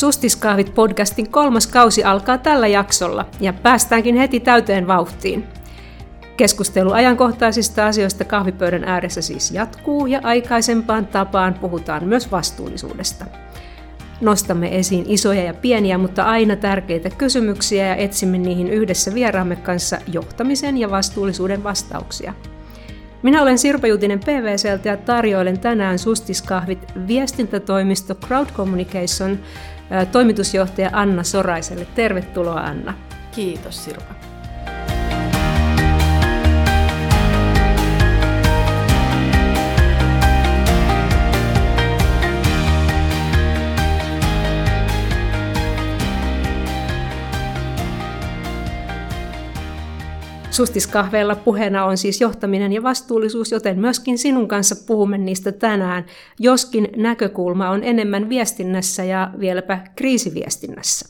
Sustiskahvit podcastin kolmas kausi alkaa tällä jaksolla ja päästäänkin heti täyteen vauhtiin. Keskustelu ajankohtaisista asioista kahvipöydän ääressä siis jatkuu ja aikaisempaan tapaan puhutaan myös vastuullisuudesta. Nostamme esiin isoja ja pieniä, mutta aina tärkeitä kysymyksiä ja etsimme niihin yhdessä vieraamme kanssa johtamisen ja vastuullisuuden vastauksia. Minä olen Sirpa Jutinen PVCltä ja tarjoilen tänään Sustiskahvit viestintätoimisto Crowd Communication toimitusjohtaja Anna Soraiselle. Tervetuloa Anna. Kiitos Sirpa. Sustiskahveella puheena on siis johtaminen ja vastuullisuus, joten myöskin sinun kanssa puhumme niistä tänään, joskin näkökulma on enemmän viestinnässä ja vieläpä kriisiviestinnässä.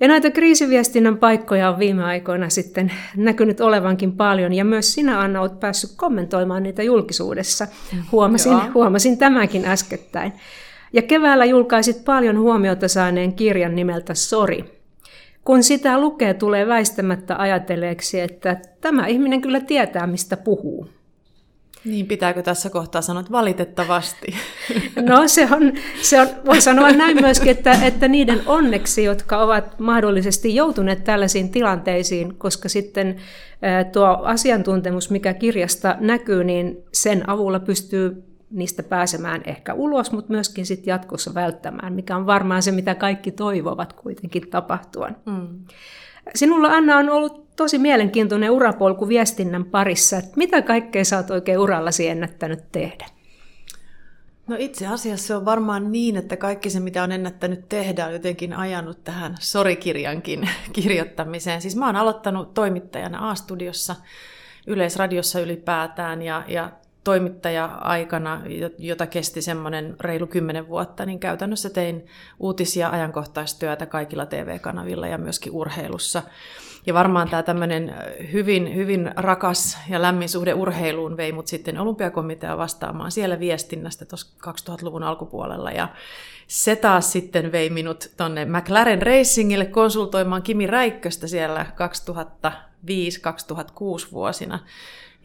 Ja näitä kriisiviestinnän paikkoja on viime aikoina sitten näkynyt olevankin paljon, ja myös sinä Anna olet päässyt kommentoimaan niitä julkisuudessa. Huomasin, huomasin tämäkin äskettäin. Ja keväällä julkaisit paljon huomiota saaneen kirjan nimeltä Sori, kun sitä lukee, tulee väistämättä ajatelleeksi, että tämä ihminen kyllä tietää, mistä puhuu. Niin, pitääkö tässä kohtaa sanoa, että valitettavasti? No se on, se on voi sanoa näin myöskin, että, että niiden onneksi, jotka ovat mahdollisesti joutuneet tällaisiin tilanteisiin, koska sitten tuo asiantuntemus, mikä kirjasta näkyy, niin sen avulla pystyy niistä pääsemään ehkä ulos, mutta myöskin sit jatkossa välttämään, mikä on varmaan se, mitä kaikki toivovat kuitenkin tapahtuvan. Mm. Sinulla Anna on ollut tosi mielenkiintoinen urapolku viestinnän parissa. Että mitä kaikkea sä oot oikein urallasi ennättänyt tehdä? No itse asiassa se on varmaan niin, että kaikki se, mitä on ennättänyt tehdä, on jotenkin ajanut tähän sorikirjankin kirjoittamiseen. Siis mä oon aloittanut toimittajana A-studiossa, Yleisradiossa ylipäätään, ja, ja toimittaja-aikana, jota kesti semmoinen reilu kymmenen vuotta, niin käytännössä tein uutisia ajankohtaistyötä kaikilla TV-kanavilla ja myöskin urheilussa. Ja varmaan tämä tämmöinen hyvin, hyvin rakas ja lämmin suhde urheiluun vei mut sitten olympiakomitea vastaamaan siellä viestinnästä tuossa 2000-luvun alkupuolella. Ja se taas sitten vei minut tuonne McLaren Racingille konsultoimaan Kimi Räikköstä siellä 2005-2006 vuosina.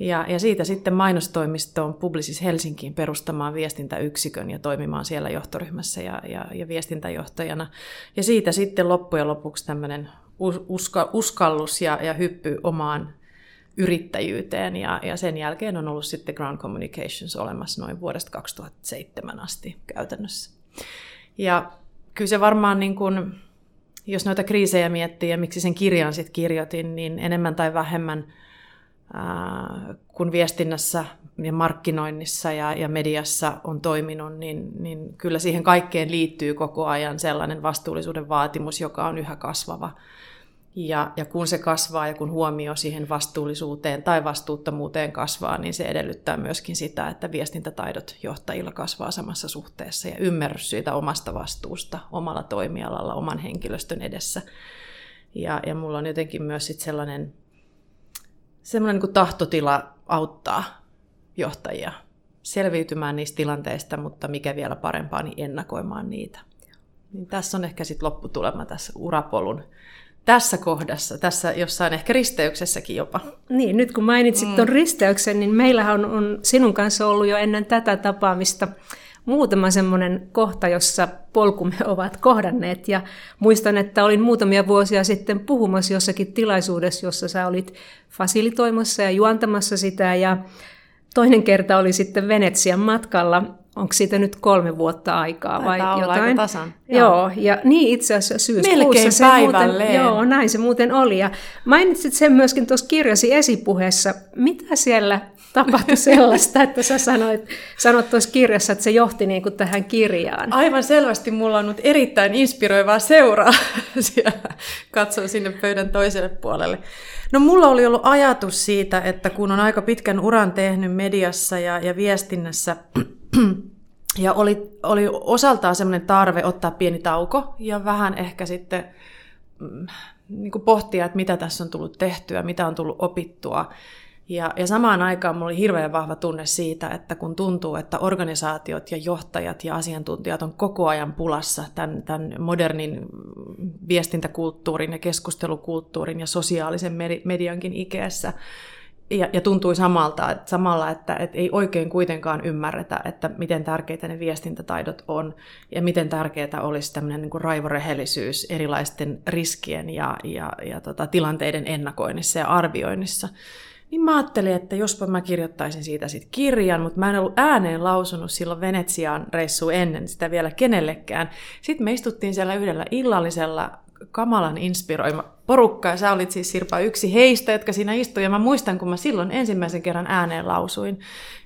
Ja, ja siitä sitten mainostoimistoon Publicis Helsinkiin perustamaan viestintäyksikön ja toimimaan siellä johtoryhmässä ja, ja, ja viestintäjohtajana. Ja siitä sitten loppujen lopuksi tämmöinen uska, uskallus ja, ja hyppy omaan yrittäjyyteen ja, ja sen jälkeen on ollut sitten Ground Communications olemassa noin vuodesta 2007 asti käytännössä. Ja kyllä se varmaan niin kuin, jos noita kriisejä miettii ja miksi sen kirjan sitten kirjoitin, niin enemmän tai vähemmän – kun viestinnässä ja markkinoinnissa ja, ja mediassa on toiminut, niin, niin kyllä siihen kaikkeen liittyy koko ajan sellainen vastuullisuuden vaatimus, joka on yhä kasvava. Ja, ja kun se kasvaa ja kun huomio siihen vastuullisuuteen tai vastuuttomuuteen kasvaa, niin se edellyttää myöskin sitä, että viestintätaidot johtajilla kasvaa samassa suhteessa ja ymmärrys siitä omasta vastuusta omalla toimialalla, oman henkilöstön edessä. Ja, ja mulla on jotenkin myös sit sellainen semmoinen niin tahtotila auttaa johtajia selviytymään niistä tilanteista, mutta mikä vielä parempaa, niin ennakoimaan niitä. Niin tässä on ehkä sitten lopputulema tässä urapolun tässä kohdassa, tässä jossain ehkä risteyksessäkin jopa. Niin, nyt kun mainitsit mm. tuon risteyksen, niin meillähän on, on sinun kanssa ollut jo ennen tätä tapaamista muutama semmoinen kohta, jossa polkumme ovat kohdanneet. Ja muistan, että olin muutamia vuosia sitten puhumassa jossakin tilaisuudessa, jossa sä olit fasilitoimassa ja juontamassa sitä. Ja toinen kerta oli sitten Venetsian matkalla. Onko siitä nyt kolme vuotta aikaa vai Taitaa jotain? Aika tasan. Joo. joo, ja niin itse asiassa syyskuussa se muuten, Joo, näin se muuten oli. Ja mainitsit sen myöskin tuossa kirjasi esipuheessa. Mitä siellä tapahtui sellaista, että sä sanoit, sanoit tuossa kirjassa, että se johti niin kuin tähän kirjaan? Aivan selvästi mulla on nyt erittäin inspiroivaa seuraa siellä. Katson sinne pöydän toiselle puolelle. No mulla oli ollut ajatus siitä, että kun on aika pitkän uran tehnyt mediassa ja, ja viestinnässä, ja oli, oli osaltaan semmoinen tarve ottaa pieni tauko ja vähän ehkä sitten mm, niin kuin pohtia, että mitä tässä on tullut tehtyä, mitä on tullut opittua, Ja, ja samaan aikaan mulla oli hirveän vahva tunne siitä, että kun tuntuu, että organisaatiot ja johtajat ja asiantuntijat on koko ajan pulassa tämän, tämän modernin viestintäkulttuurin ja keskustelukulttuurin ja sosiaalisen mediankin ikeessä, ja, ja tuntui samalta, että samalla, että, että ei oikein kuitenkaan ymmärretä, että miten tärkeitä ne viestintätaidot on ja miten tärkeää olisi tämmöinen niin kuin raivorehellisyys erilaisten riskien ja, ja, ja tota, tilanteiden ennakoinnissa ja arvioinnissa. Niin mä ajattelin, että jospa mä kirjoittaisin siitä sit kirjan, mutta mä en ollut ääneen lausunut silloin Venetsiaan reissu ennen sitä vielä kenellekään. Sitten me istuttiin siellä yhdellä illallisella kamalan inspiroima porukka, ja sä olit siis Sirpa yksi heistä, jotka siinä istui, ja mä muistan, kun mä silloin ensimmäisen kerran ääneen lausuin,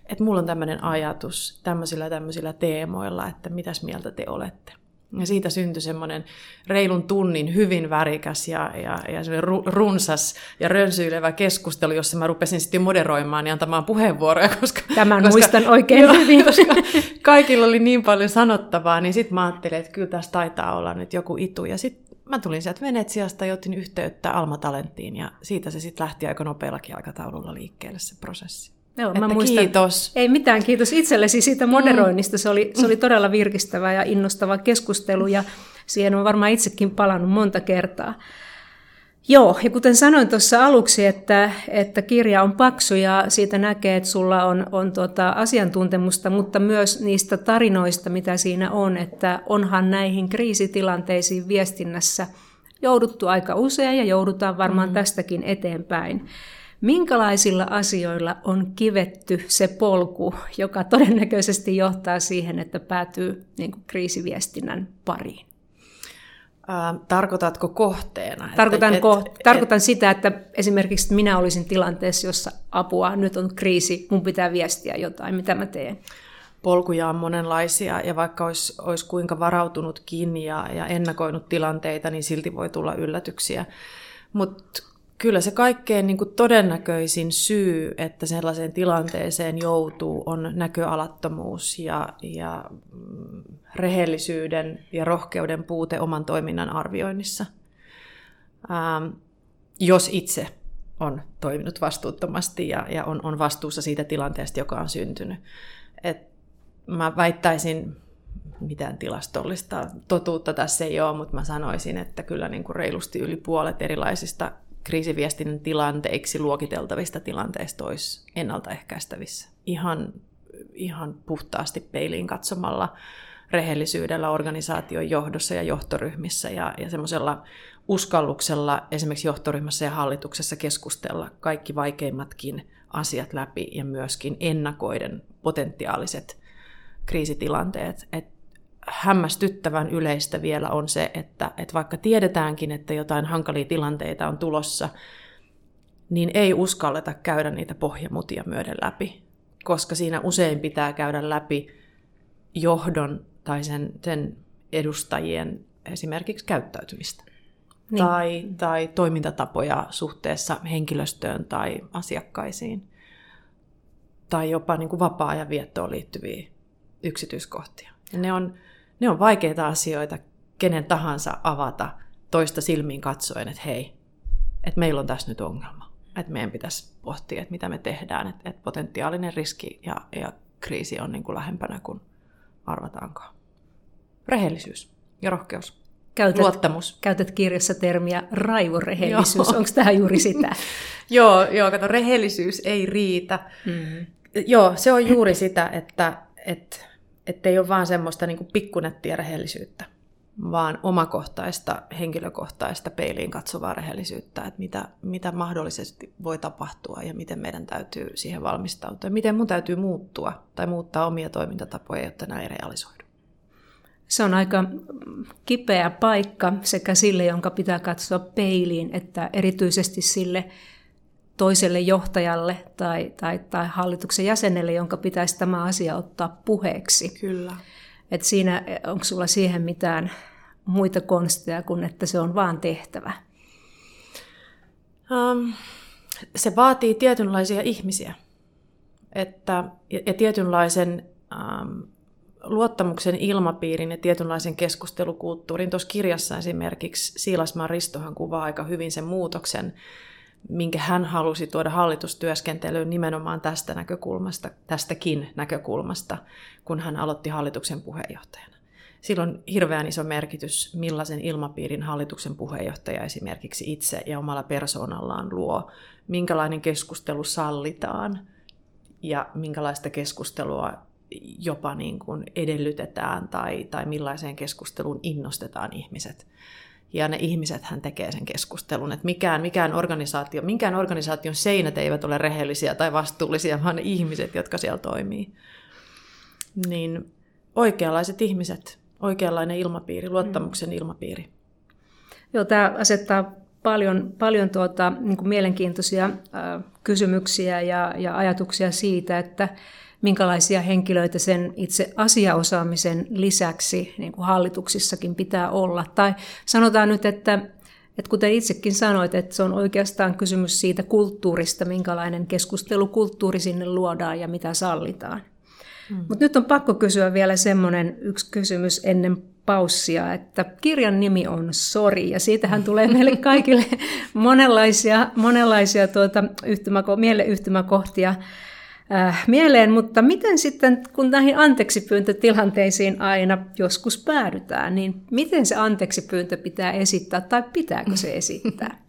että mulla on tämmöinen ajatus tämmöisillä tämmöisillä teemoilla, että mitäs mieltä te olette. Ja siitä syntyi semmoinen reilun tunnin hyvin värikäs ja, ja, ja runsas ja rönsyilevä keskustelu, jossa mä rupesin sitten moderoimaan ja antamaan puheenvuoroja. Koska, Tämän koska, muistan oikein joo, hyvin. Koska kaikilla oli niin paljon sanottavaa, niin sitten mä ajattelin, että kyllä tässä taitaa olla nyt joku itu. Ja sitten mä tulin sieltä Venetsiasta ja otin yhteyttä Alma Talenttiin ja siitä se sitten lähti aika nopeallakin aikataululla liikkeelle se prosessi. Joo, että mä muistan, kiitos. Ei mitään, kiitos itsellesi siitä moderoinnista. Se oli, se oli todella virkistävä ja innostava keskustelu ja siihen on varmaan itsekin palannut monta kertaa. Joo, ja kuten sanoin tuossa aluksi, että, että kirja on paksu ja siitä näkee, että sulla on, on tuota asiantuntemusta, mutta myös niistä tarinoista, mitä siinä on, että onhan näihin kriisitilanteisiin viestinnässä jouduttu aika usein ja joudutaan varmaan mm. tästäkin eteenpäin. Minkälaisilla asioilla on kivetty se polku, joka todennäköisesti johtaa siihen, että päätyy niin kuin kriisiviestinnän pariin? Tarkoitatko kohteena? Tarkoitan, et, ko- et, tarkoitan et, sitä, että esimerkiksi minä olisin tilanteessa, jossa apua, nyt on kriisi, mun pitää viestiä jotain, mitä mä teen. Polkuja on monenlaisia ja vaikka olisi, olisi kuinka varautunutkin ja, ja ennakoinut tilanteita, niin silti voi tulla yllätyksiä. Mutta kyllä se kaikkein niin kuin todennäköisin syy, että sellaiseen tilanteeseen joutuu, on näköalattomuus ja, ja mm, rehellisyyden ja rohkeuden puute oman toiminnan arvioinnissa. Ähm, jos itse on toiminut vastuuttomasti ja, ja on, on vastuussa siitä tilanteesta, joka on syntynyt. Et mä väittäisin, mitään tilastollista totuutta tässä ei ole, mutta mä sanoisin, että kyllä niin kuin reilusti yli puolet erilaisista kriisiviestinnän tilanteiksi luokiteltavista tilanteista olisi ennaltaehkäistävissä. Ihan, ihan puhtaasti peiliin katsomalla rehellisyydellä organisaation johdossa ja johtoryhmissä ja, ja semmoisella uskalluksella esimerkiksi johtoryhmässä ja hallituksessa keskustella kaikki vaikeimmatkin asiat läpi ja myöskin ennakoiden potentiaaliset kriisitilanteet. Et hämmästyttävän yleistä vielä on se, että, että vaikka tiedetäänkin, että jotain hankalia tilanteita on tulossa, niin ei uskalleta käydä niitä pohjamutia myöden läpi, koska siinä usein pitää käydä läpi johdon tai sen, sen edustajien esimerkiksi käyttäytymistä. Niin. Tai, tai toimintatapoja suhteessa henkilöstöön tai asiakkaisiin. Tai jopa niin kuin vapaa-ajan viettoon liittyviä yksityiskohtia. Ja ne on, ne on vaikeita asioita kenen tahansa avata toista silmiin katsoen, että hei, että meillä on tässä nyt ongelma. Että meidän pitäisi pohtia, että mitä me tehdään, että, että potentiaalinen riski ja, ja kriisi on niin kuin lähempänä kuin arvataankaan. Rehellisyys ja rohkeus. Käytät, Luottamus. Käytät kirjassa termiä raivorehellisyys. Onko tämä juuri sitä? joo, joo, kato, rehellisyys ei riitä. Mm-hmm. Joo, se on juuri sitä, että, että että ei ole vaan semmoista niin pikkunettiä rehellisyyttä, vaan omakohtaista, henkilökohtaista peiliin katsovaa rehellisyyttä, että mitä, mitä mahdollisesti voi tapahtua ja miten meidän täytyy siihen valmistautua. Ja miten mun täytyy muuttua tai muuttaa omia toimintatapoja, jotta nämä ei realisoidu. Se on aika kipeä paikka sekä sille, jonka pitää katsoa peiliin, että erityisesti sille, toiselle johtajalle tai, tai, tai hallituksen jäsenelle, jonka pitäisi tämä asia ottaa puheeksi. Kyllä. Et siinä, onko sulla siihen mitään muita konsteja kuin, että se on vaan tehtävä? Um, se vaatii tietynlaisia ihmisiä että, ja, ja tietynlaisen um, luottamuksen ilmapiirin ja tietynlaisen keskustelukulttuurin. Tuossa kirjassa esimerkiksi Siilasmaan Ristohan kuvaa aika hyvin sen muutoksen, minkä hän halusi tuoda hallitustyöskentelyyn nimenomaan tästä näkökulmasta, tästäkin näkökulmasta, kun hän aloitti hallituksen puheenjohtajana. Silloin hirveän iso merkitys, millaisen ilmapiirin hallituksen puheenjohtaja esimerkiksi itse ja omalla persoonallaan luo, minkälainen keskustelu sallitaan ja minkälaista keskustelua jopa niin kuin edellytetään tai, tai millaiseen keskusteluun innostetaan ihmiset ja ne ihmiset hän tekee sen keskustelun. Että mikään, mikään, organisaatio, minkään organisaation seinät eivät ole rehellisiä tai vastuullisia, vaan ne ihmiset, jotka siellä toimii. Niin oikeanlaiset ihmiset, oikeanlainen ilmapiiri, luottamuksen mm. ilmapiiri. Joo, tämä asettaa paljon, paljon tuota, niin kuin mielenkiintoisia kysymyksiä ja, ja ajatuksia siitä, että minkälaisia henkilöitä sen itse asiaosaamisen lisäksi niin kuin hallituksissakin pitää olla. Tai sanotaan nyt, että, että kuten itsekin sanoit, että se on oikeastaan kysymys siitä kulttuurista, minkälainen keskustelukulttuuri sinne luodaan ja mitä sallitaan. Hmm. Mutta nyt on pakko kysyä vielä semmoinen yksi kysymys ennen paussia, että kirjan nimi on Sori, ja siitähän tulee meille kaikille monenlaisia, monenlaisia tuota, yhtymäko, mieleyhtymäkohtia äh, mieleen, mutta miten sitten, kun näihin anteeksipyyntötilanteisiin aina joskus päädytään, niin miten se anteeksipyyntö pitää esittää tai pitääkö se esittää?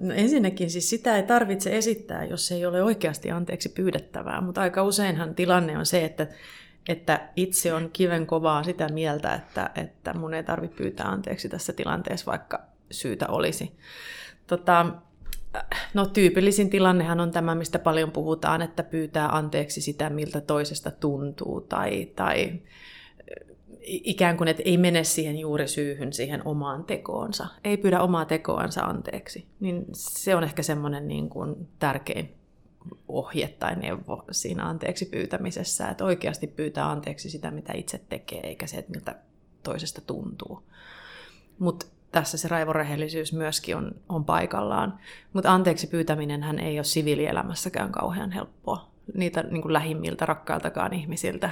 No ensinnäkin siis sitä ei tarvitse esittää, jos ei ole oikeasti anteeksi pyydettävää, mutta aika useinhan tilanne on se, että, että itse on kiven kovaa sitä mieltä, että, että mun ei tarvitse pyytää anteeksi tässä tilanteessa, vaikka syytä olisi. Tota, No tyypillisin tilannehan on tämä, mistä paljon puhutaan, että pyytää anteeksi sitä, miltä toisesta tuntuu, tai, tai ikään kuin, että ei mene siihen juuri syyhyn, siihen omaan tekoonsa. Ei pyydä omaa tekoansa anteeksi. Niin se on ehkä semmoinen niin kuin tärkein ohje tai neuvo siinä anteeksi pyytämisessä, että oikeasti pyytää anteeksi sitä, mitä itse tekee, eikä se, että miltä toisesta tuntuu. Mutta tässä se raivorehellisyys myöskin on, on paikallaan. Mutta anteeksi pyytäminen hän ei ole siviilielämässäkään kauhean helppoa. Niitä niin kuin lähimmiltä, rakkailtakaan ihmisiltä,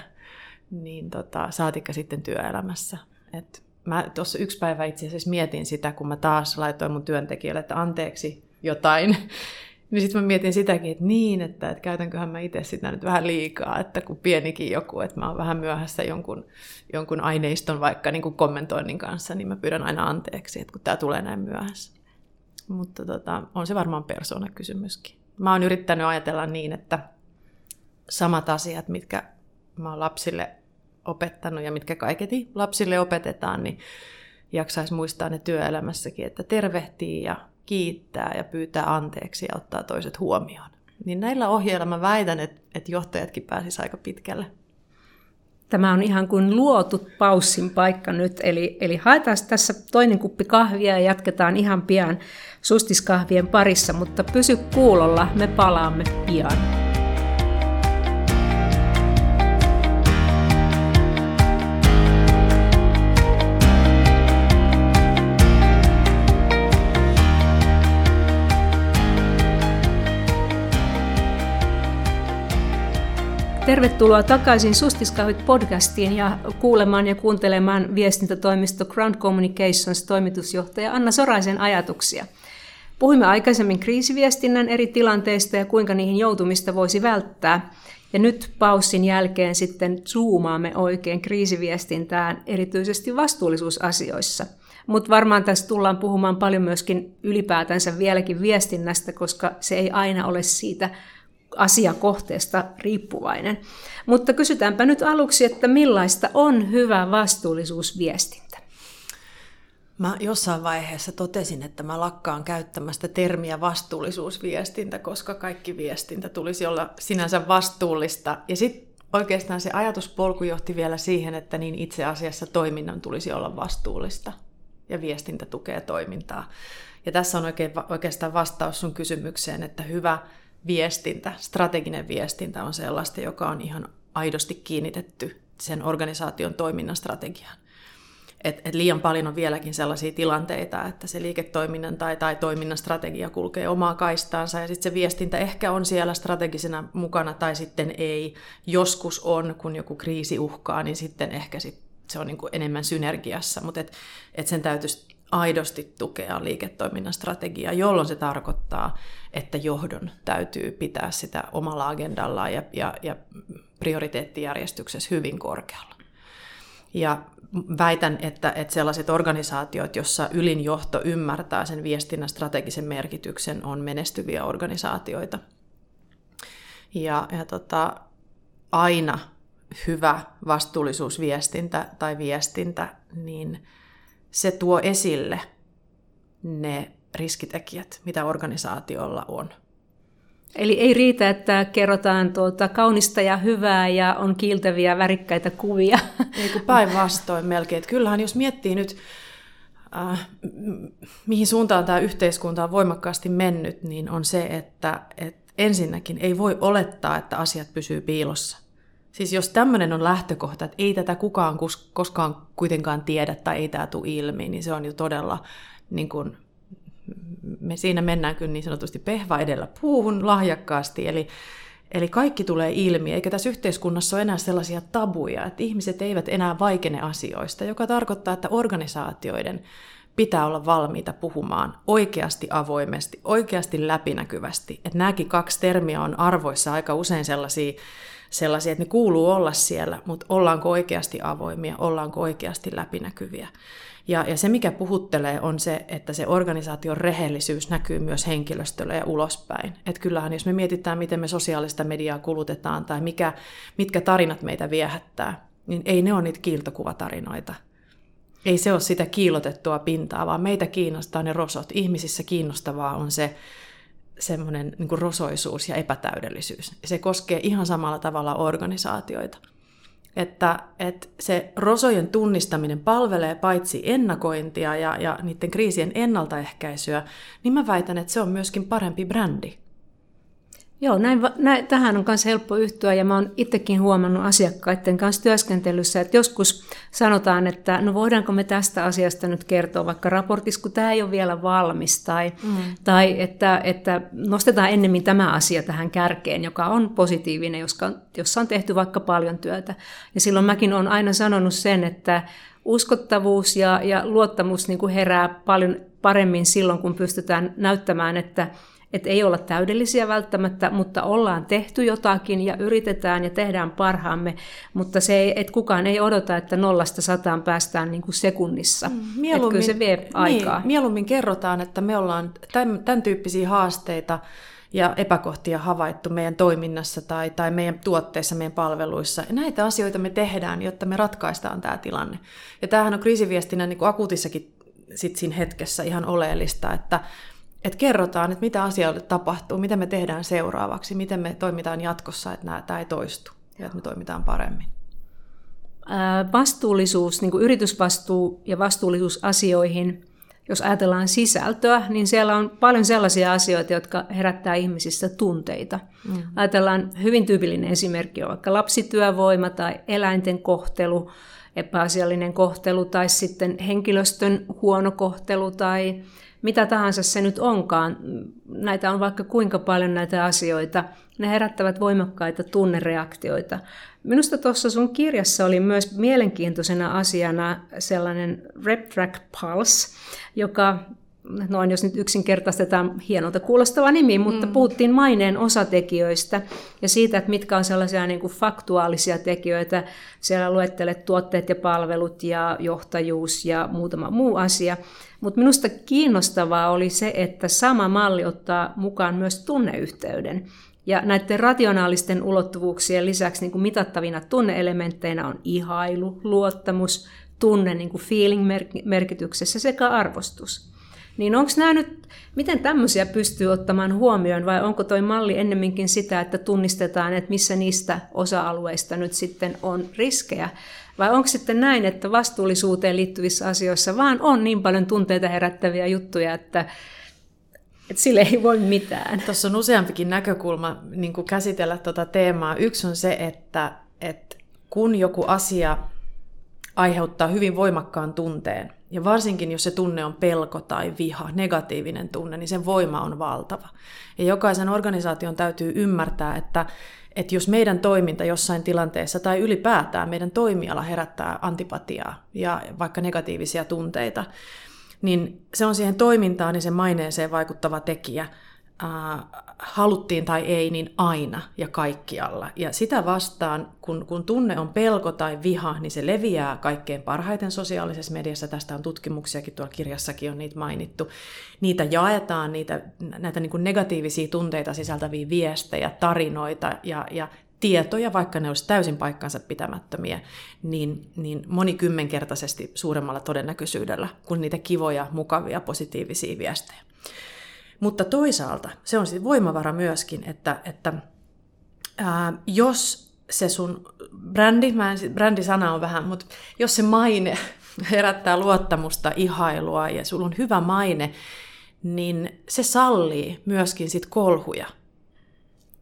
niin tota, saatikka sitten työelämässä. Et mä tuossa yksi päivä itse asiassa mietin sitä, kun mä taas laitoin mun työntekijöille, että anteeksi jotain, niin sitten mä mietin sitäkin, että niin, että, että käytänköhän mä itse sitä nyt vähän liikaa, että kun pienikin joku, että mä oon vähän myöhässä jonkun, jonkun aineiston vaikka niin kuin kommentoinnin kanssa, niin mä pyydän aina anteeksi, että kun tämä tulee näin myöhässä. Mutta tota, on se varmaan persoonakysymyskin. Mä oon yrittänyt ajatella niin, että samat asiat, mitkä mä oon lapsille opettanut ja mitkä kaiketi lapsille opetetaan, niin jaksaisi muistaa ne työelämässäkin, että tervehtii ja kiittää ja pyytää anteeksi ja ottaa toiset huomioon. Niin näillä ohjeilla mä väitän, että, että johtajatkin pääsis aika pitkälle. Tämä on ihan kuin luotu paussin paikka nyt, eli, eli haetaan tässä toinen kuppi kahvia ja jatketaan ihan pian sustiskahvien parissa, mutta pysy kuulolla, me palaamme pian. Tervetuloa takaisin Sustiskahvit podcastiin ja kuulemaan ja kuuntelemaan viestintätoimisto Ground Communications toimitusjohtaja Anna Soraisen ajatuksia. Puhuimme aikaisemmin kriisiviestinnän eri tilanteista ja kuinka niihin joutumista voisi välttää. Ja nyt paussin jälkeen sitten zoomaamme oikein kriisiviestintään, erityisesti vastuullisuusasioissa. Mutta varmaan tässä tullaan puhumaan paljon myöskin ylipäätänsä vieläkin viestinnästä, koska se ei aina ole siitä asiakohteesta riippuvainen. Mutta kysytäänpä nyt aluksi, että millaista on hyvä vastuullisuusviestintä? Mä jossain vaiheessa totesin, että mä lakkaan käyttämästä termiä vastuullisuusviestintä, koska kaikki viestintä tulisi olla sinänsä vastuullista. Ja sitten oikeastaan se ajatuspolku johti vielä siihen, että niin itse asiassa toiminnan tulisi olla vastuullista ja viestintä tukee toimintaa. Ja tässä on oikein, oikeastaan vastaus sun kysymykseen, että hyvä viestintä, strateginen viestintä on sellaista, joka on ihan aidosti kiinnitetty sen organisaation toiminnan strategiaan. Et, et liian paljon on vieläkin sellaisia tilanteita, että se liiketoiminnan tai, tai toiminnan strategia kulkee omaa kaistaansa ja sitten se viestintä ehkä on siellä strategisena mukana tai sitten ei. Joskus on, kun joku kriisi uhkaa, niin sitten ehkä sit se on niinku enemmän synergiassa, mutta et, et sen täytyisi aidosti tukea liiketoiminnan strategiaa, jolloin se tarkoittaa, että johdon täytyy pitää sitä omalla agendallaan ja, ja, ja prioriteettijärjestyksessä hyvin korkealla. Ja väitän, että, että sellaiset organisaatiot, jossa ylin johto ymmärtää sen viestinnän strategisen merkityksen, on menestyviä organisaatioita. Ja, ja tota, aina hyvä vastuullisuusviestintä tai viestintä, niin se tuo esille ne riskitekijät, mitä organisaatiolla on. Eli ei riitä, että kerrotaan tuota kaunista ja hyvää ja on kiiltäviä värikkäitä kuvia. Ei kun päinvastoin melkein. Että kyllähän jos miettii nyt, äh, mihin suuntaan tämä yhteiskunta on voimakkaasti mennyt, niin on se, että, että ensinnäkin ei voi olettaa, että asiat pysyy piilossa. Siis jos tämmöinen on lähtökohta, että ei tätä kukaan koskaan kuitenkaan tiedä tai ei tämä tule ilmi, niin se on jo todella, niin kuin, me siinä mennään kyllä niin sanotusti pehva edellä puuhun lahjakkaasti, eli, eli kaikki tulee ilmi, eikä tässä yhteiskunnassa ole enää sellaisia tabuja, että ihmiset eivät enää vaikene asioista, joka tarkoittaa, että organisaatioiden pitää olla valmiita puhumaan oikeasti avoimesti, oikeasti läpinäkyvästi. Että nämäkin kaksi termiä on arvoissa aika usein sellaisia, sellaisia, että ne kuuluu olla siellä, mutta ollaanko oikeasti avoimia, ollaanko oikeasti läpinäkyviä. Ja, ja se, mikä puhuttelee, on se, että se organisaation rehellisyys näkyy myös henkilöstölle ja ulospäin. Että kyllähän, jos me mietitään, miten me sosiaalista mediaa kulutetaan tai mikä, mitkä tarinat meitä viehättää, niin ei ne ole niitä kiiltokuvatarinoita. Ei se ole sitä kiilotettua pintaa, vaan meitä kiinnostaa ne rosot. Ihmisissä kiinnostavaa on se semmoinen niin rosoisuus ja epätäydellisyys. Se koskee ihan samalla tavalla organisaatioita. Että, että se rosojen tunnistaminen palvelee paitsi ennakointia ja, ja niiden kriisien ennaltaehkäisyä, niin mä väitän, että se on myöskin parempi brändi. Joo, näin, näin, tähän on myös helppo yhtyä ja mä oon itsekin huomannut asiakkaiden kanssa työskentelyssä, että joskus sanotaan, että no voidaanko me tästä asiasta nyt kertoa vaikka raportissa, kun tämä ei ole vielä valmis, tai, mm. tai että, että nostetaan ennemmin tämä asia tähän kärkeen, joka on positiivinen, jossa, jossa on tehty vaikka paljon työtä. Ja silloin mäkin olen aina sanonut sen, että uskottavuus ja, ja luottamus niin kuin herää paljon paremmin silloin, kun pystytään näyttämään, että että ei olla täydellisiä välttämättä, mutta ollaan tehty jotakin ja yritetään ja tehdään parhaamme, mutta se ei, että kukaan ei odota, että nollasta sataan päästään niin kuin sekunnissa. Mm, mieluummin, kyllä se vie aikaa. Niin, mieluummin kerrotaan, että me ollaan tämän, tämän tyyppisiä haasteita ja epäkohtia havaittu meidän toiminnassa tai, tai meidän tuotteissa, meidän palveluissa. Ja näitä asioita me tehdään, jotta me ratkaistaan tämä tilanne. Ja tämähän on kriisiviestinnän niin kuin akuutissakin sit siinä hetkessä ihan oleellista, että että kerrotaan, että mitä asioille tapahtuu, mitä me tehdään seuraavaksi, miten me toimitaan jatkossa, että nämä, tämä ei toistu ja että me toimitaan paremmin. Vastuullisuus, niin kuin yritysvastuu ja vastuullisuus asioihin, jos ajatellaan sisältöä, niin siellä on paljon sellaisia asioita, jotka herättää ihmisissä tunteita. Mm. Ajatellaan hyvin tyypillinen esimerkki on vaikka lapsityövoima tai eläinten kohtelu, epäasiallinen kohtelu tai sitten henkilöstön huono kohtelu tai mitä tahansa se nyt onkaan, näitä on vaikka kuinka paljon näitä asioita, ne herättävät voimakkaita tunnereaktioita. Minusta tuossa sun kirjassa oli myös mielenkiintoisena asiana sellainen RepTrack Pulse, joka noin jos nyt yksinkertaistetaan hienolta kuulostava nimi, mutta mm. puhuttiin maineen osatekijöistä ja siitä, että mitkä on sellaisia niin kuin faktuaalisia tekijöitä. Siellä luettelet tuotteet ja palvelut ja johtajuus ja muutama muu asia. Mutta minusta kiinnostavaa oli se, että sama malli ottaa mukaan myös tunneyhteyden. Ja näiden rationaalisten ulottuvuuksien lisäksi niin kuin mitattavina tunneelementteinä on ihailu, luottamus, tunne niin kuin feeling-merkityksessä sekä arvostus. Niin onko nämä nyt, miten tämmöisiä pystyy ottamaan huomioon vai onko toi malli ennemminkin sitä, että tunnistetaan, että missä niistä osa-alueista nyt sitten on riskejä vai onko sitten näin, että vastuullisuuteen liittyvissä asioissa vaan on niin paljon tunteita herättäviä juttuja, että, että sille ei voi mitään? Tuossa on useampikin näkökulma niin kuin käsitellä tuota teemaa. Yksi on se, että, että kun joku asia aiheuttaa hyvin voimakkaan tunteen, ja varsinkin jos se tunne on pelko tai viha, negatiivinen tunne, niin sen voima on valtava. Ja jokaisen organisaation täytyy ymmärtää, että että jos meidän toiminta jossain tilanteessa tai ylipäätään meidän toimiala herättää antipatiaa ja vaikka negatiivisia tunteita, niin se on siihen toimintaan ja sen maineeseen vaikuttava tekijä – haluttiin tai ei, niin aina ja kaikkialla. Ja sitä vastaan, kun, kun tunne on pelko tai viha, niin se leviää kaikkein parhaiten sosiaalisessa mediassa. Tästä on tutkimuksiakin, tuolla kirjassakin on niitä mainittu. Niitä jaetaan, niitä, näitä niin kuin negatiivisia tunteita sisältäviä viestejä, tarinoita ja, ja tietoja, vaikka ne olisi täysin paikkansa pitämättömiä, niin, niin monikymmenkertaisesti suuremmalla todennäköisyydellä kuin niitä kivoja, mukavia, positiivisia viestejä. Mutta toisaalta se on sitten voimavara myöskin, että, että ää, jos se sun brändi, mä en, brändisana on vähän, mutta jos se maine herättää luottamusta, ihailua ja sulla on hyvä maine, niin se sallii myöskin sit kolhuja –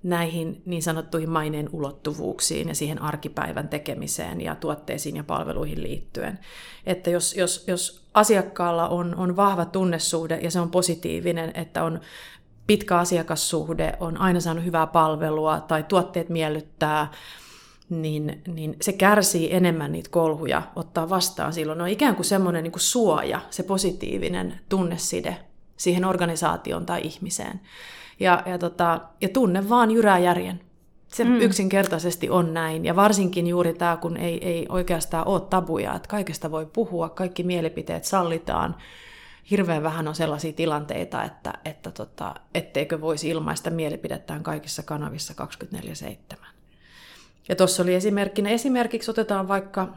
näihin niin sanottuihin maineen ulottuvuuksiin ja siihen arkipäivän tekemiseen ja tuotteisiin ja palveluihin liittyen. Että jos, jos, jos asiakkaalla on, on vahva tunnesuhde ja se on positiivinen, että on pitkä asiakassuhde, on aina saanut hyvää palvelua tai tuotteet miellyttää, niin, niin se kärsii enemmän niitä kolhuja ottaa vastaan silloin. No ikään kuin semmoinen niin kuin suoja, se positiivinen tunneside siihen organisaatioon tai ihmiseen. Ja, ja, tota, ja tunne vaan jyrää järjen. Se mm. yksinkertaisesti on näin. Ja varsinkin juuri tämä, kun ei, ei oikeastaan ole tabuja, että kaikesta voi puhua, kaikki mielipiteet sallitaan. Hirveän vähän on sellaisia tilanteita, että, että tota, etteikö voisi ilmaista mielipidettään kaikissa kanavissa 24-7. Ja tuossa oli esimerkkinä, esimerkiksi otetaan vaikka,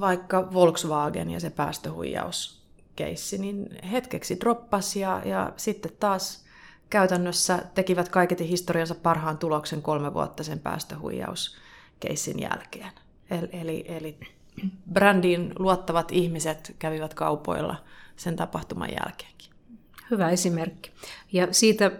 vaikka Volkswagen ja se päästöhuijauskeissi, niin hetkeksi droppasi ja, ja sitten taas käytännössä tekivät kaiketi historiansa parhaan tuloksen kolme vuotta sen päästöhuijauskeissin jälkeen. Eli, eli, eli brändiin luottavat ihmiset kävivät kaupoilla sen tapahtuman jälkeenkin. Hyvä esimerkki. Ja siitä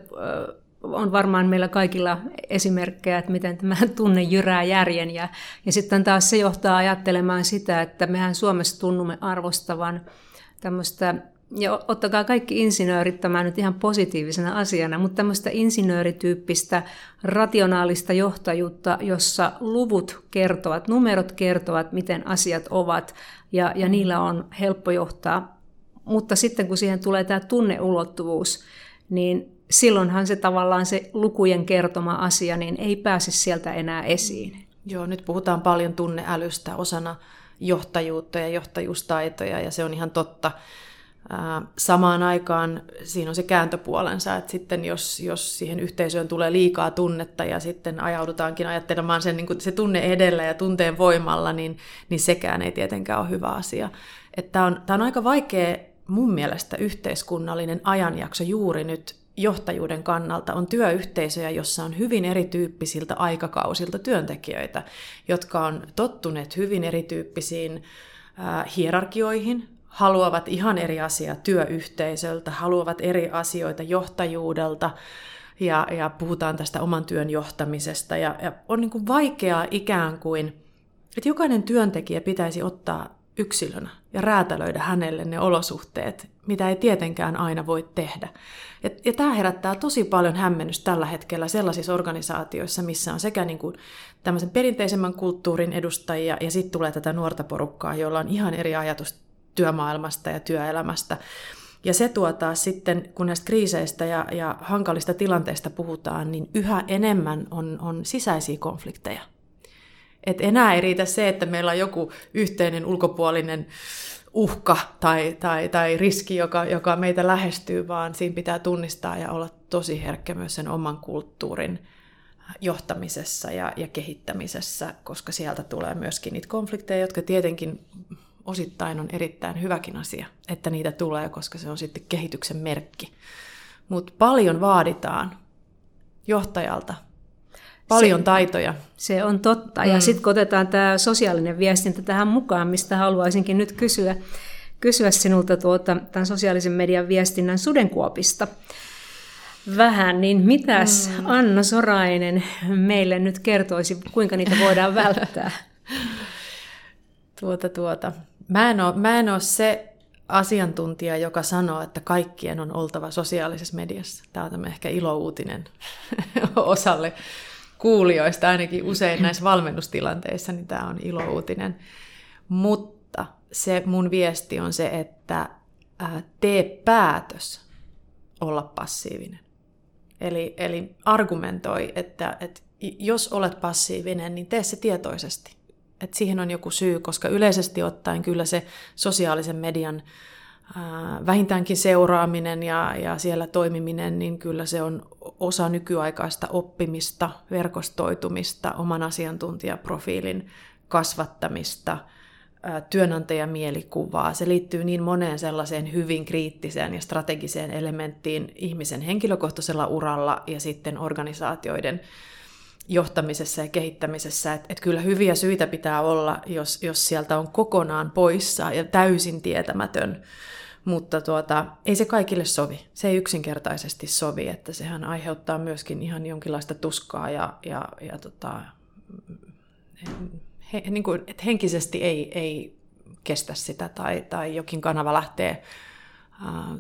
on varmaan meillä kaikilla esimerkkejä, että miten tämä tunne jyrää järjen. Ja, ja sitten taas se johtaa ajattelemaan sitä, että mehän Suomessa tunnumme arvostavan tämmöistä ja ottakaa kaikki insinöörit tämä nyt ihan positiivisena asiana, mutta tämmöistä insinöörityyppistä rationaalista johtajuutta, jossa luvut kertovat, numerot kertovat, miten asiat ovat, ja, ja niillä on helppo johtaa. Mutta sitten kun siihen tulee tämä tunneulottuvuus, niin silloinhan se tavallaan se lukujen kertoma asia, niin ei pääse sieltä enää esiin. Joo, nyt puhutaan paljon tunneälystä osana johtajuutta ja johtajuustaitoja, ja se on ihan totta Samaan aikaan siinä on se kääntöpuolensa, että sitten jos, jos siihen yhteisöön tulee liikaa tunnetta ja sitten ajaudutaankin ajattelemaan sen, niin kuin se tunne edellä ja tunteen voimalla, niin, niin sekään ei tietenkään ole hyvä asia. Tämä on, on aika vaikea mun mielestä yhteiskunnallinen ajanjakso juuri nyt johtajuuden kannalta on työyhteisöjä, jossa on hyvin erityyppisiltä aikakausilta työntekijöitä, jotka on tottuneet hyvin erityyppisiin hierarkioihin, haluavat ihan eri asiaa työyhteisöltä, haluavat eri asioita johtajuudelta ja, ja puhutaan tästä oman työn johtamisesta. Ja, ja on niin kuin vaikeaa ikään kuin, että jokainen työntekijä pitäisi ottaa yksilönä ja räätälöidä hänelle ne olosuhteet, mitä ei tietenkään aina voi tehdä. Ja, ja tämä herättää tosi paljon hämmennystä tällä hetkellä sellaisissa organisaatioissa, missä on sekä niin kuin tämmöisen perinteisemmän kulttuurin edustajia ja sitten tulee tätä nuorta porukkaa, jolla on ihan eri ajatus työmaailmasta ja työelämästä. Ja se tuo taas sitten, kun näistä kriiseistä ja, ja hankalista tilanteista puhutaan, niin yhä enemmän on, on sisäisiä konflikteja. Et enää ei riitä se, että meillä on joku yhteinen ulkopuolinen uhka tai, tai, tai riski, joka, joka meitä lähestyy, vaan siinä pitää tunnistaa ja olla tosi herkkä myös sen oman kulttuurin johtamisessa ja, ja kehittämisessä, koska sieltä tulee myöskin niitä konflikteja, jotka tietenkin osittain on erittäin hyväkin asia, että niitä tulee, koska se on sitten kehityksen merkki. Mutta paljon vaaditaan johtajalta, paljon se, taitoja. Se on totta. Mm. Ja sitten kun otetaan tämä sosiaalinen viestintä tähän mukaan, mistä haluaisinkin nyt kysyä, kysyä sinulta tuota, tämän sosiaalisen median viestinnän sudenkuopista vähän, niin mitäs mm. Anna Sorainen meille nyt kertoisi, kuinka niitä voidaan välttää? Tuota, tuota. Mä en, ole, mä en ole se asiantuntija, joka sanoo, että kaikkien on oltava sosiaalisessa mediassa. Tämä on ehkä ilouutinen osalle kuulijoista, ainakin usein näissä valmennustilanteissa, niin tämä on ilouutinen. Mutta se mun viesti on se, että tee päätös olla passiivinen. Eli, eli argumentoi, että, että jos olet passiivinen, niin tee se tietoisesti. Että siihen on joku syy, koska yleisesti ottaen kyllä se sosiaalisen median vähintäänkin seuraaminen ja, ja siellä toimiminen, niin kyllä se on osa nykyaikaista oppimista, verkostoitumista, oman asiantuntijaprofiilin kasvattamista, työnantajamielikuvaa. Se liittyy niin moneen sellaiseen hyvin kriittiseen ja strategiseen elementtiin ihmisen henkilökohtaisella uralla ja sitten organisaatioiden johtamisessa ja kehittämisessä, että et kyllä hyviä syitä pitää olla, jos, jos sieltä on kokonaan poissa ja täysin tietämätön mutta tuota, ei se kaikille sovi. Se ei yksinkertaisesti sovi, että sehän aiheuttaa myöskin ihan jonkinlaista tuskaa ja, ja, ja tota, he, niin kuin, että henkisesti ei, ei kestä sitä tai, tai jokin kanava lähtee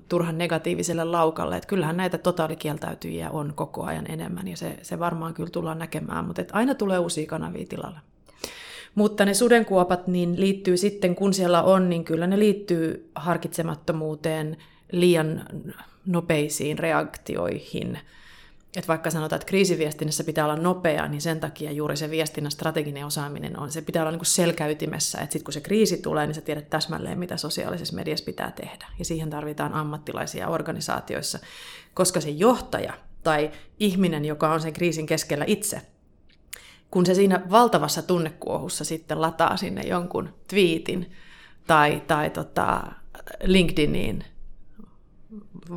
turhan negatiiviselle laukalle. Että kyllähän näitä totaalikieltäytyjiä on koko ajan enemmän ja se, se varmaan kyllä tullaan näkemään, mutta aina tulee uusia kanavia tilalle. Mutta ne sudenkuopat niin liittyy sitten, kun siellä on, niin kyllä ne liittyy harkitsemattomuuteen, liian nopeisiin reaktioihin. Et vaikka sanotaan, että kriisiviestinnässä pitää olla nopea, niin sen takia juuri se viestinnän strateginen osaaminen on, se pitää olla niin selkäytimessä, että sitten kun se kriisi tulee, niin sä tiedät täsmälleen, mitä sosiaalisessa mediassa pitää tehdä. Ja siihen tarvitaan ammattilaisia organisaatioissa, koska se johtaja tai ihminen, joka on sen kriisin keskellä itse, kun se siinä valtavassa tunnekuohussa sitten lataa sinne jonkun twiitin tai, tai tota LinkedIniin,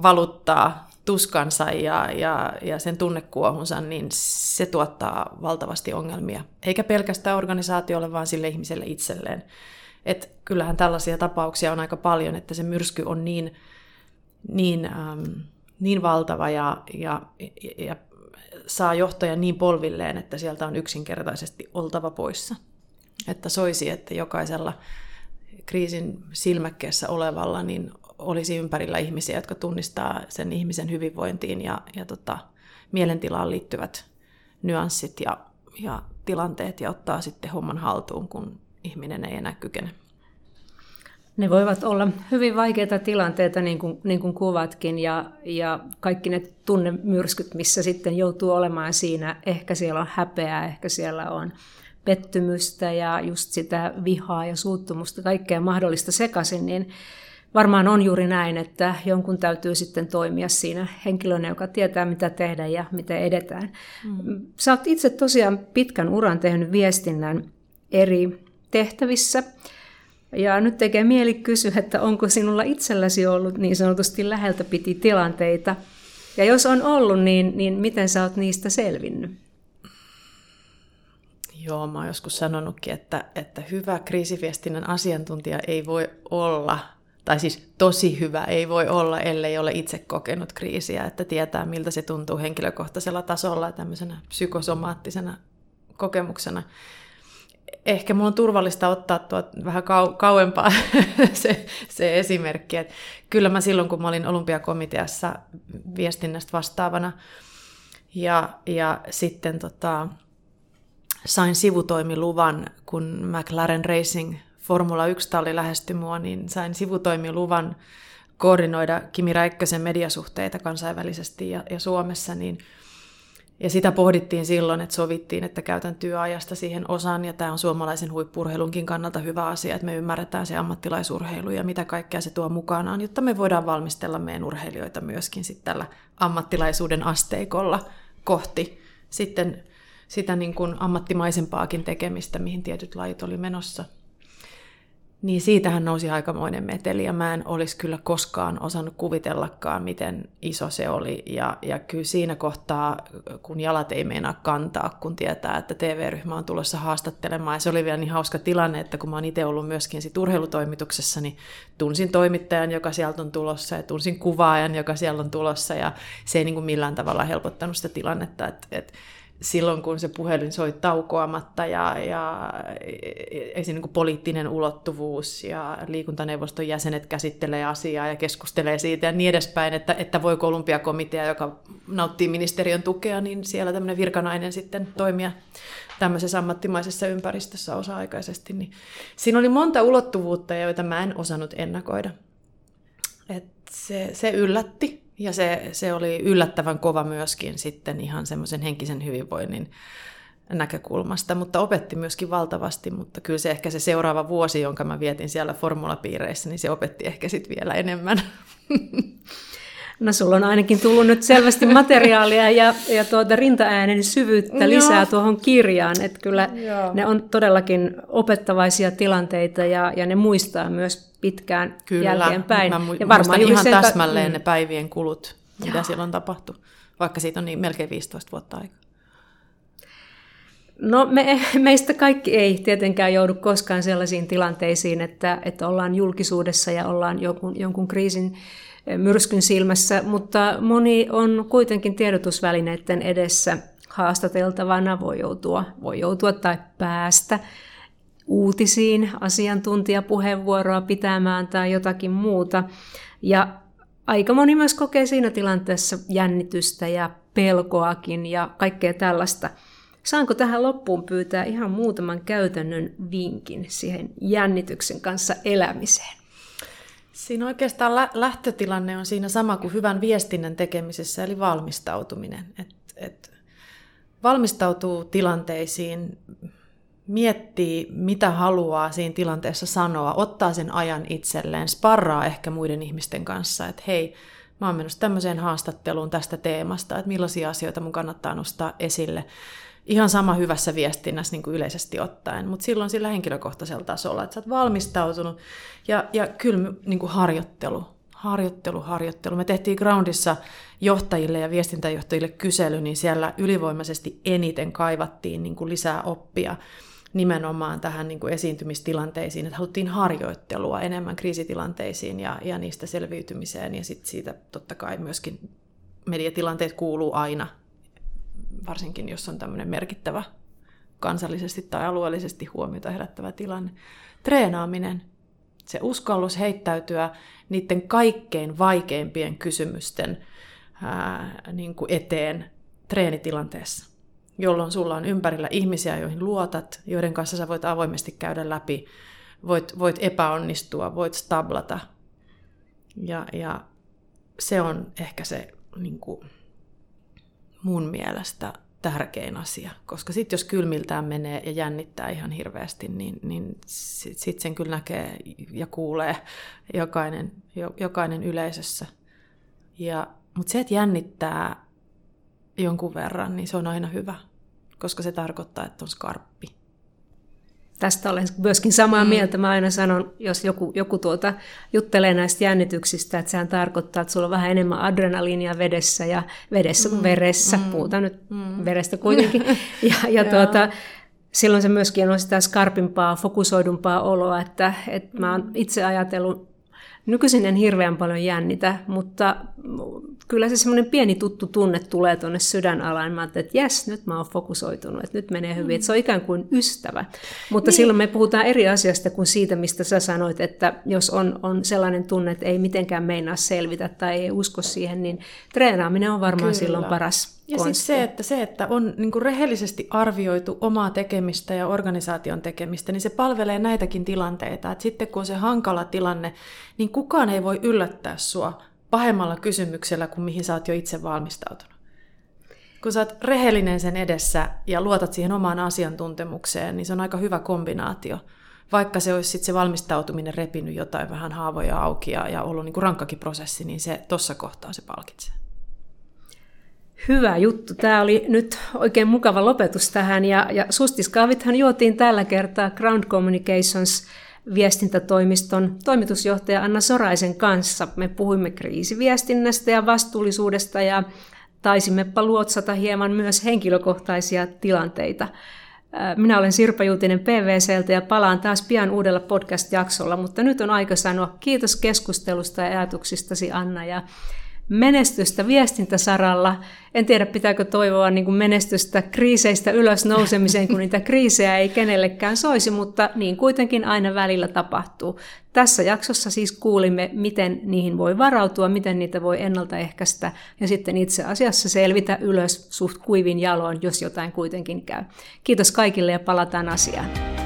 valuttaa tuskansa ja, ja, ja sen tunnekuohunsa, niin se tuottaa valtavasti ongelmia. Eikä pelkästään organisaatiolle, vaan sille ihmiselle itselleen. Et kyllähän tällaisia tapauksia on aika paljon, että se myrsky on niin, niin, ähm, niin valtava ja, ja, ja saa johtajan niin polvilleen, että sieltä on yksinkertaisesti oltava poissa. Että soisi, että jokaisella kriisin silmäkkeessä olevalla niin olisi ympärillä ihmisiä, jotka tunnistaa sen ihmisen hyvinvointiin ja, ja tota, mielentilaan liittyvät nyanssit ja, ja tilanteet ja ottaa sitten homman haltuun, kun ihminen ei enää kykene. Ne voivat olla hyvin vaikeita tilanteita, niin kuin, niin kuin kuvatkin, ja, ja kaikki ne tunnemyrskyt, missä sitten joutuu olemaan siinä. Ehkä siellä on häpeää, ehkä siellä on pettymystä ja just sitä vihaa ja suuttumusta, kaikkea mahdollista sekaisin, niin varmaan on juuri näin, että jonkun täytyy sitten toimia siinä henkilönä, joka tietää, mitä tehdä ja miten edetään. Mm. Sä oot itse tosiaan pitkän uran tehnyt viestinnän eri tehtävissä. Ja nyt tekee mieli kysyä, että onko sinulla itselläsi ollut niin sanotusti läheltä piti tilanteita. Ja jos on ollut, niin, niin miten sä oot niistä selvinnyt? Joo, mä oon joskus sanonutkin, että, että hyvä kriisiviestinnän asiantuntija ei voi olla, tai siis tosi hyvä ei voi olla, ellei ole itse kokenut kriisiä, että tietää miltä se tuntuu henkilökohtaisella tasolla tämmöisenä psykosomaattisena kokemuksena ehkä mun on turvallista ottaa tuo vähän kau- kauempaa se, se esimerkki. että kyllä mä silloin, kun mä olin olympiakomiteassa viestinnästä vastaavana ja, ja sitten tota, sain sivutoimiluvan, kun McLaren Racing Formula 1-talli lähestyi mua, niin sain sivutoimiluvan koordinoida Kimi Räikkösen mediasuhteita kansainvälisesti ja, ja Suomessa, niin – ja sitä pohdittiin silloin, että sovittiin, että käytän työajasta siihen osan, ja tämä on suomalaisen huippurheilunkin kannalta hyvä asia, että me ymmärretään se ammattilaisurheilu ja mitä kaikkea se tuo mukanaan, jotta me voidaan valmistella meidän urheilijoita myöskin sitten tällä ammattilaisuuden asteikolla kohti sitten sitä niin kuin ammattimaisempaakin tekemistä, mihin tietyt lajit oli menossa. Niin siitähän nousi aikamoinen meteli ja mä en olisi kyllä koskaan osannut kuvitellakaan, miten iso se oli. Ja, ja kyllä siinä kohtaa, kun jalat ei meinaa kantaa, kun tietää, että TV-ryhmä on tulossa haastattelemaan. Ja se oli vielä niin hauska tilanne, että kun mä oon itse ollut myöskin sit urheilutoimituksessa, niin tunsin toimittajan, joka sieltä on tulossa ja tunsin kuvaajan, joka siellä on tulossa. Ja se ei niin kuin millään tavalla helpottanut sitä tilannetta, että, että silloin, kun se puhelin soi taukoamatta ja, ja esim. Niin poliittinen ulottuvuus ja liikuntaneuvoston jäsenet käsittelee asiaa ja keskustelee siitä ja niin edespäin, että, että voiko olympiakomitea, joka nauttii ministeriön tukea, niin siellä tämmöinen virkanainen sitten toimia tämmöisessä ammattimaisessa ympäristössä osa-aikaisesti. Niin siinä oli monta ulottuvuutta, joita mä en osannut ennakoida. Et se, se yllätti ja se, se oli yllättävän kova myöskin sitten ihan semmoisen henkisen hyvinvoinnin näkökulmasta, mutta opetti myöskin valtavasti, mutta kyllä se ehkä se seuraava vuosi, jonka mä vietin siellä formulapiireissä, niin se opetti ehkä sitten vielä enemmän. No sulla on ainakin tullut nyt selvästi materiaalia ja, ja tuota rintaäänen syvyyttä lisää Joo. tuohon kirjaan, että kyllä Joo. ne on todellakin opettavaisia tilanteita ja, ja ne muistaa myös pitkään kyllä. jälkeenpäin. Mä mu- ja varmaan ihan täsmälleen mm. ne päivien kulut, mitä Joo. siellä on tapahtunut, vaikka siitä on niin melkein 15 vuotta aikaa. No me, meistä kaikki ei tietenkään joudu koskaan sellaisiin tilanteisiin, että, että ollaan julkisuudessa ja ollaan jonkun, jonkun kriisin eh, myrskyn silmässä, mutta moni on kuitenkin tiedotusvälineiden edessä haastateltavana, voi joutua, voi joutua tai päästä uutisiin, asiantuntijapuheenvuoroa pitämään tai jotakin muuta. Ja aika moni myös kokee siinä tilanteessa jännitystä ja pelkoakin ja kaikkea tällaista – Saanko tähän loppuun pyytää ihan muutaman käytännön vinkin siihen jännityksen kanssa elämiseen? Siinä oikeastaan lä- lähtötilanne on siinä sama kuin hyvän viestinnän tekemisessä, eli valmistautuminen. Et, et valmistautuu tilanteisiin, miettii, mitä haluaa siinä tilanteessa sanoa, ottaa sen ajan itselleen, sparraa ehkä muiden ihmisten kanssa, että hei, mä oon menossa tämmöiseen haastatteluun tästä teemasta, että millaisia asioita mun kannattaa nostaa esille ihan sama hyvässä viestinnässä niin kuin yleisesti ottaen, mutta silloin sillä henkilökohtaisella tasolla, että sä oot valmistautunut ja, ja kyllä niin kuin harjoittelu, harjoittelu, harjoittelu. Me tehtiin Groundissa johtajille ja viestintäjohtajille kysely, niin siellä ylivoimaisesti eniten kaivattiin niin kuin lisää oppia nimenomaan tähän niin kuin esiintymistilanteisiin, että haluttiin harjoittelua enemmän kriisitilanteisiin ja, ja niistä selviytymiseen, ja sitten siitä totta kai myöskin mediatilanteet kuuluu aina varsinkin jos on tämmöinen merkittävä kansallisesti tai alueellisesti huomiota herättävä tilanne. Treenaaminen, se uskallus heittäytyä niiden kaikkein vaikeimpien kysymysten ää, niin kuin eteen treenitilanteessa, jolloin sulla on ympärillä ihmisiä, joihin luotat, joiden kanssa sä voit avoimesti käydä läpi, voit, voit epäonnistua, voit stablata. Ja, ja se on ehkä se niin kuin, mun mielestä tärkein asia, koska sitten jos kylmiltään menee ja jännittää ihan hirveästi, niin, niin sitten sit sen kyllä näkee ja kuulee jokainen, jokainen yleisössä. Ja, mutta se, että jännittää jonkun verran, niin se on aina hyvä, koska se tarkoittaa, että on skarppi. Tästä olen myöskin samaa mm. mieltä. Mä aina sanon, jos joku, joku tuota, juttelee näistä jännityksistä, että sehän tarkoittaa, että sulla on vähän enemmän adrenaliinia vedessä ja vedessä kuin mm. veressä. Mm. Puhutaan nyt mm. verestä kuitenkin. ja, ja tuota, silloin se myöskin on sitä skarpimpaa, fokusoidumpaa oloa, että, että mä oon itse ajatellut Nykyisin en hirveän paljon jännitä, mutta kyllä se semmoinen pieni tuttu tunne tulee tuonne sydänalaan. Mä ajattelin, että jes, nyt mä oon fokusoitunut, että nyt menee hyvin. Mm. Että se on ikään kuin ystävä. Mutta niin. silloin me puhutaan eri asiasta kuin siitä, mistä sä sanoit, että jos on, on sellainen tunne, että ei mitenkään meinaa selvitä tai ei usko siihen, niin treenaaminen on varmaan kyllä. silloin paras ja sitten se, että, se, että on niin kuin rehellisesti arvioitu omaa tekemistä ja organisaation tekemistä, niin se palvelee näitäkin tilanteita. Et sitten kun on se hankala tilanne, niin kukaan ei voi yllättää sua pahemmalla kysymyksellä kuin mihin sä oot jo itse valmistautunut. Kun sä oot rehellinen sen edessä ja luotat siihen omaan asiantuntemukseen, niin se on aika hyvä kombinaatio. Vaikka se olisi sitten se valmistautuminen repinyt jotain vähän haavoja auki ja, ja ollut niin kuin rankkakin prosessi, niin se tuossa kohtaa se palkitsee. Hyvä juttu. Tämä oli nyt oikein mukava lopetus tähän. Ja, ja sustiskaavithan juotiin tällä kertaa Ground Communications viestintätoimiston toimitusjohtaja Anna Soraisen kanssa. Me puhuimme kriisiviestinnästä ja vastuullisuudesta ja taisimmepa luotsata hieman myös henkilökohtaisia tilanteita. Minä olen Sirpa Juutinen PVCltä ja palaan taas pian uudella podcast-jaksolla, mutta nyt on aika sanoa kiitos keskustelusta ja ajatuksistasi Anna ja menestystä viestintäsaralla. En tiedä, pitääkö toivoa niin kuin menestystä kriiseistä ylös nousemiseen, kun niitä kriisejä ei kenellekään soisi, mutta niin kuitenkin aina välillä tapahtuu. Tässä jaksossa siis kuulimme, miten niihin voi varautua, miten niitä voi ennaltaehkäistä ja sitten itse asiassa selvitä ylös suht kuivin jaloin, jos jotain kuitenkin käy. Kiitos kaikille ja palataan asiaan.